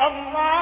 الله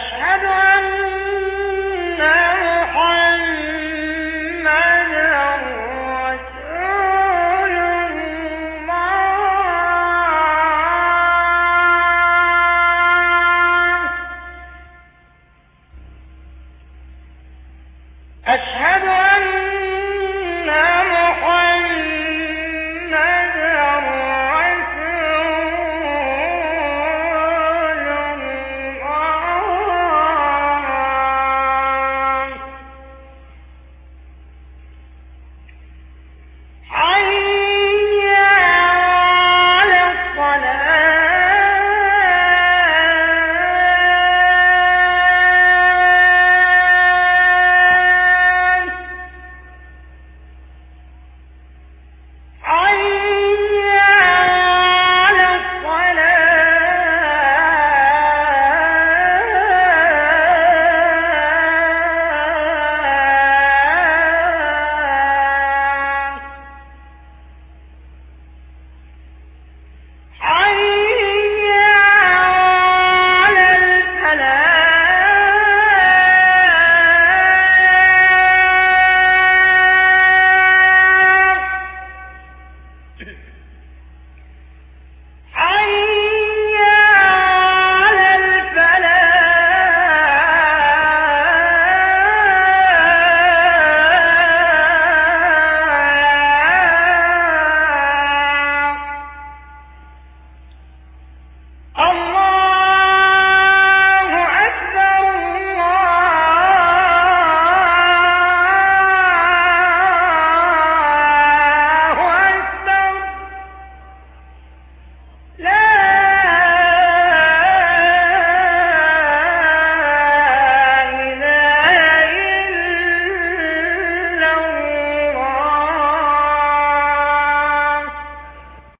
أشهد أن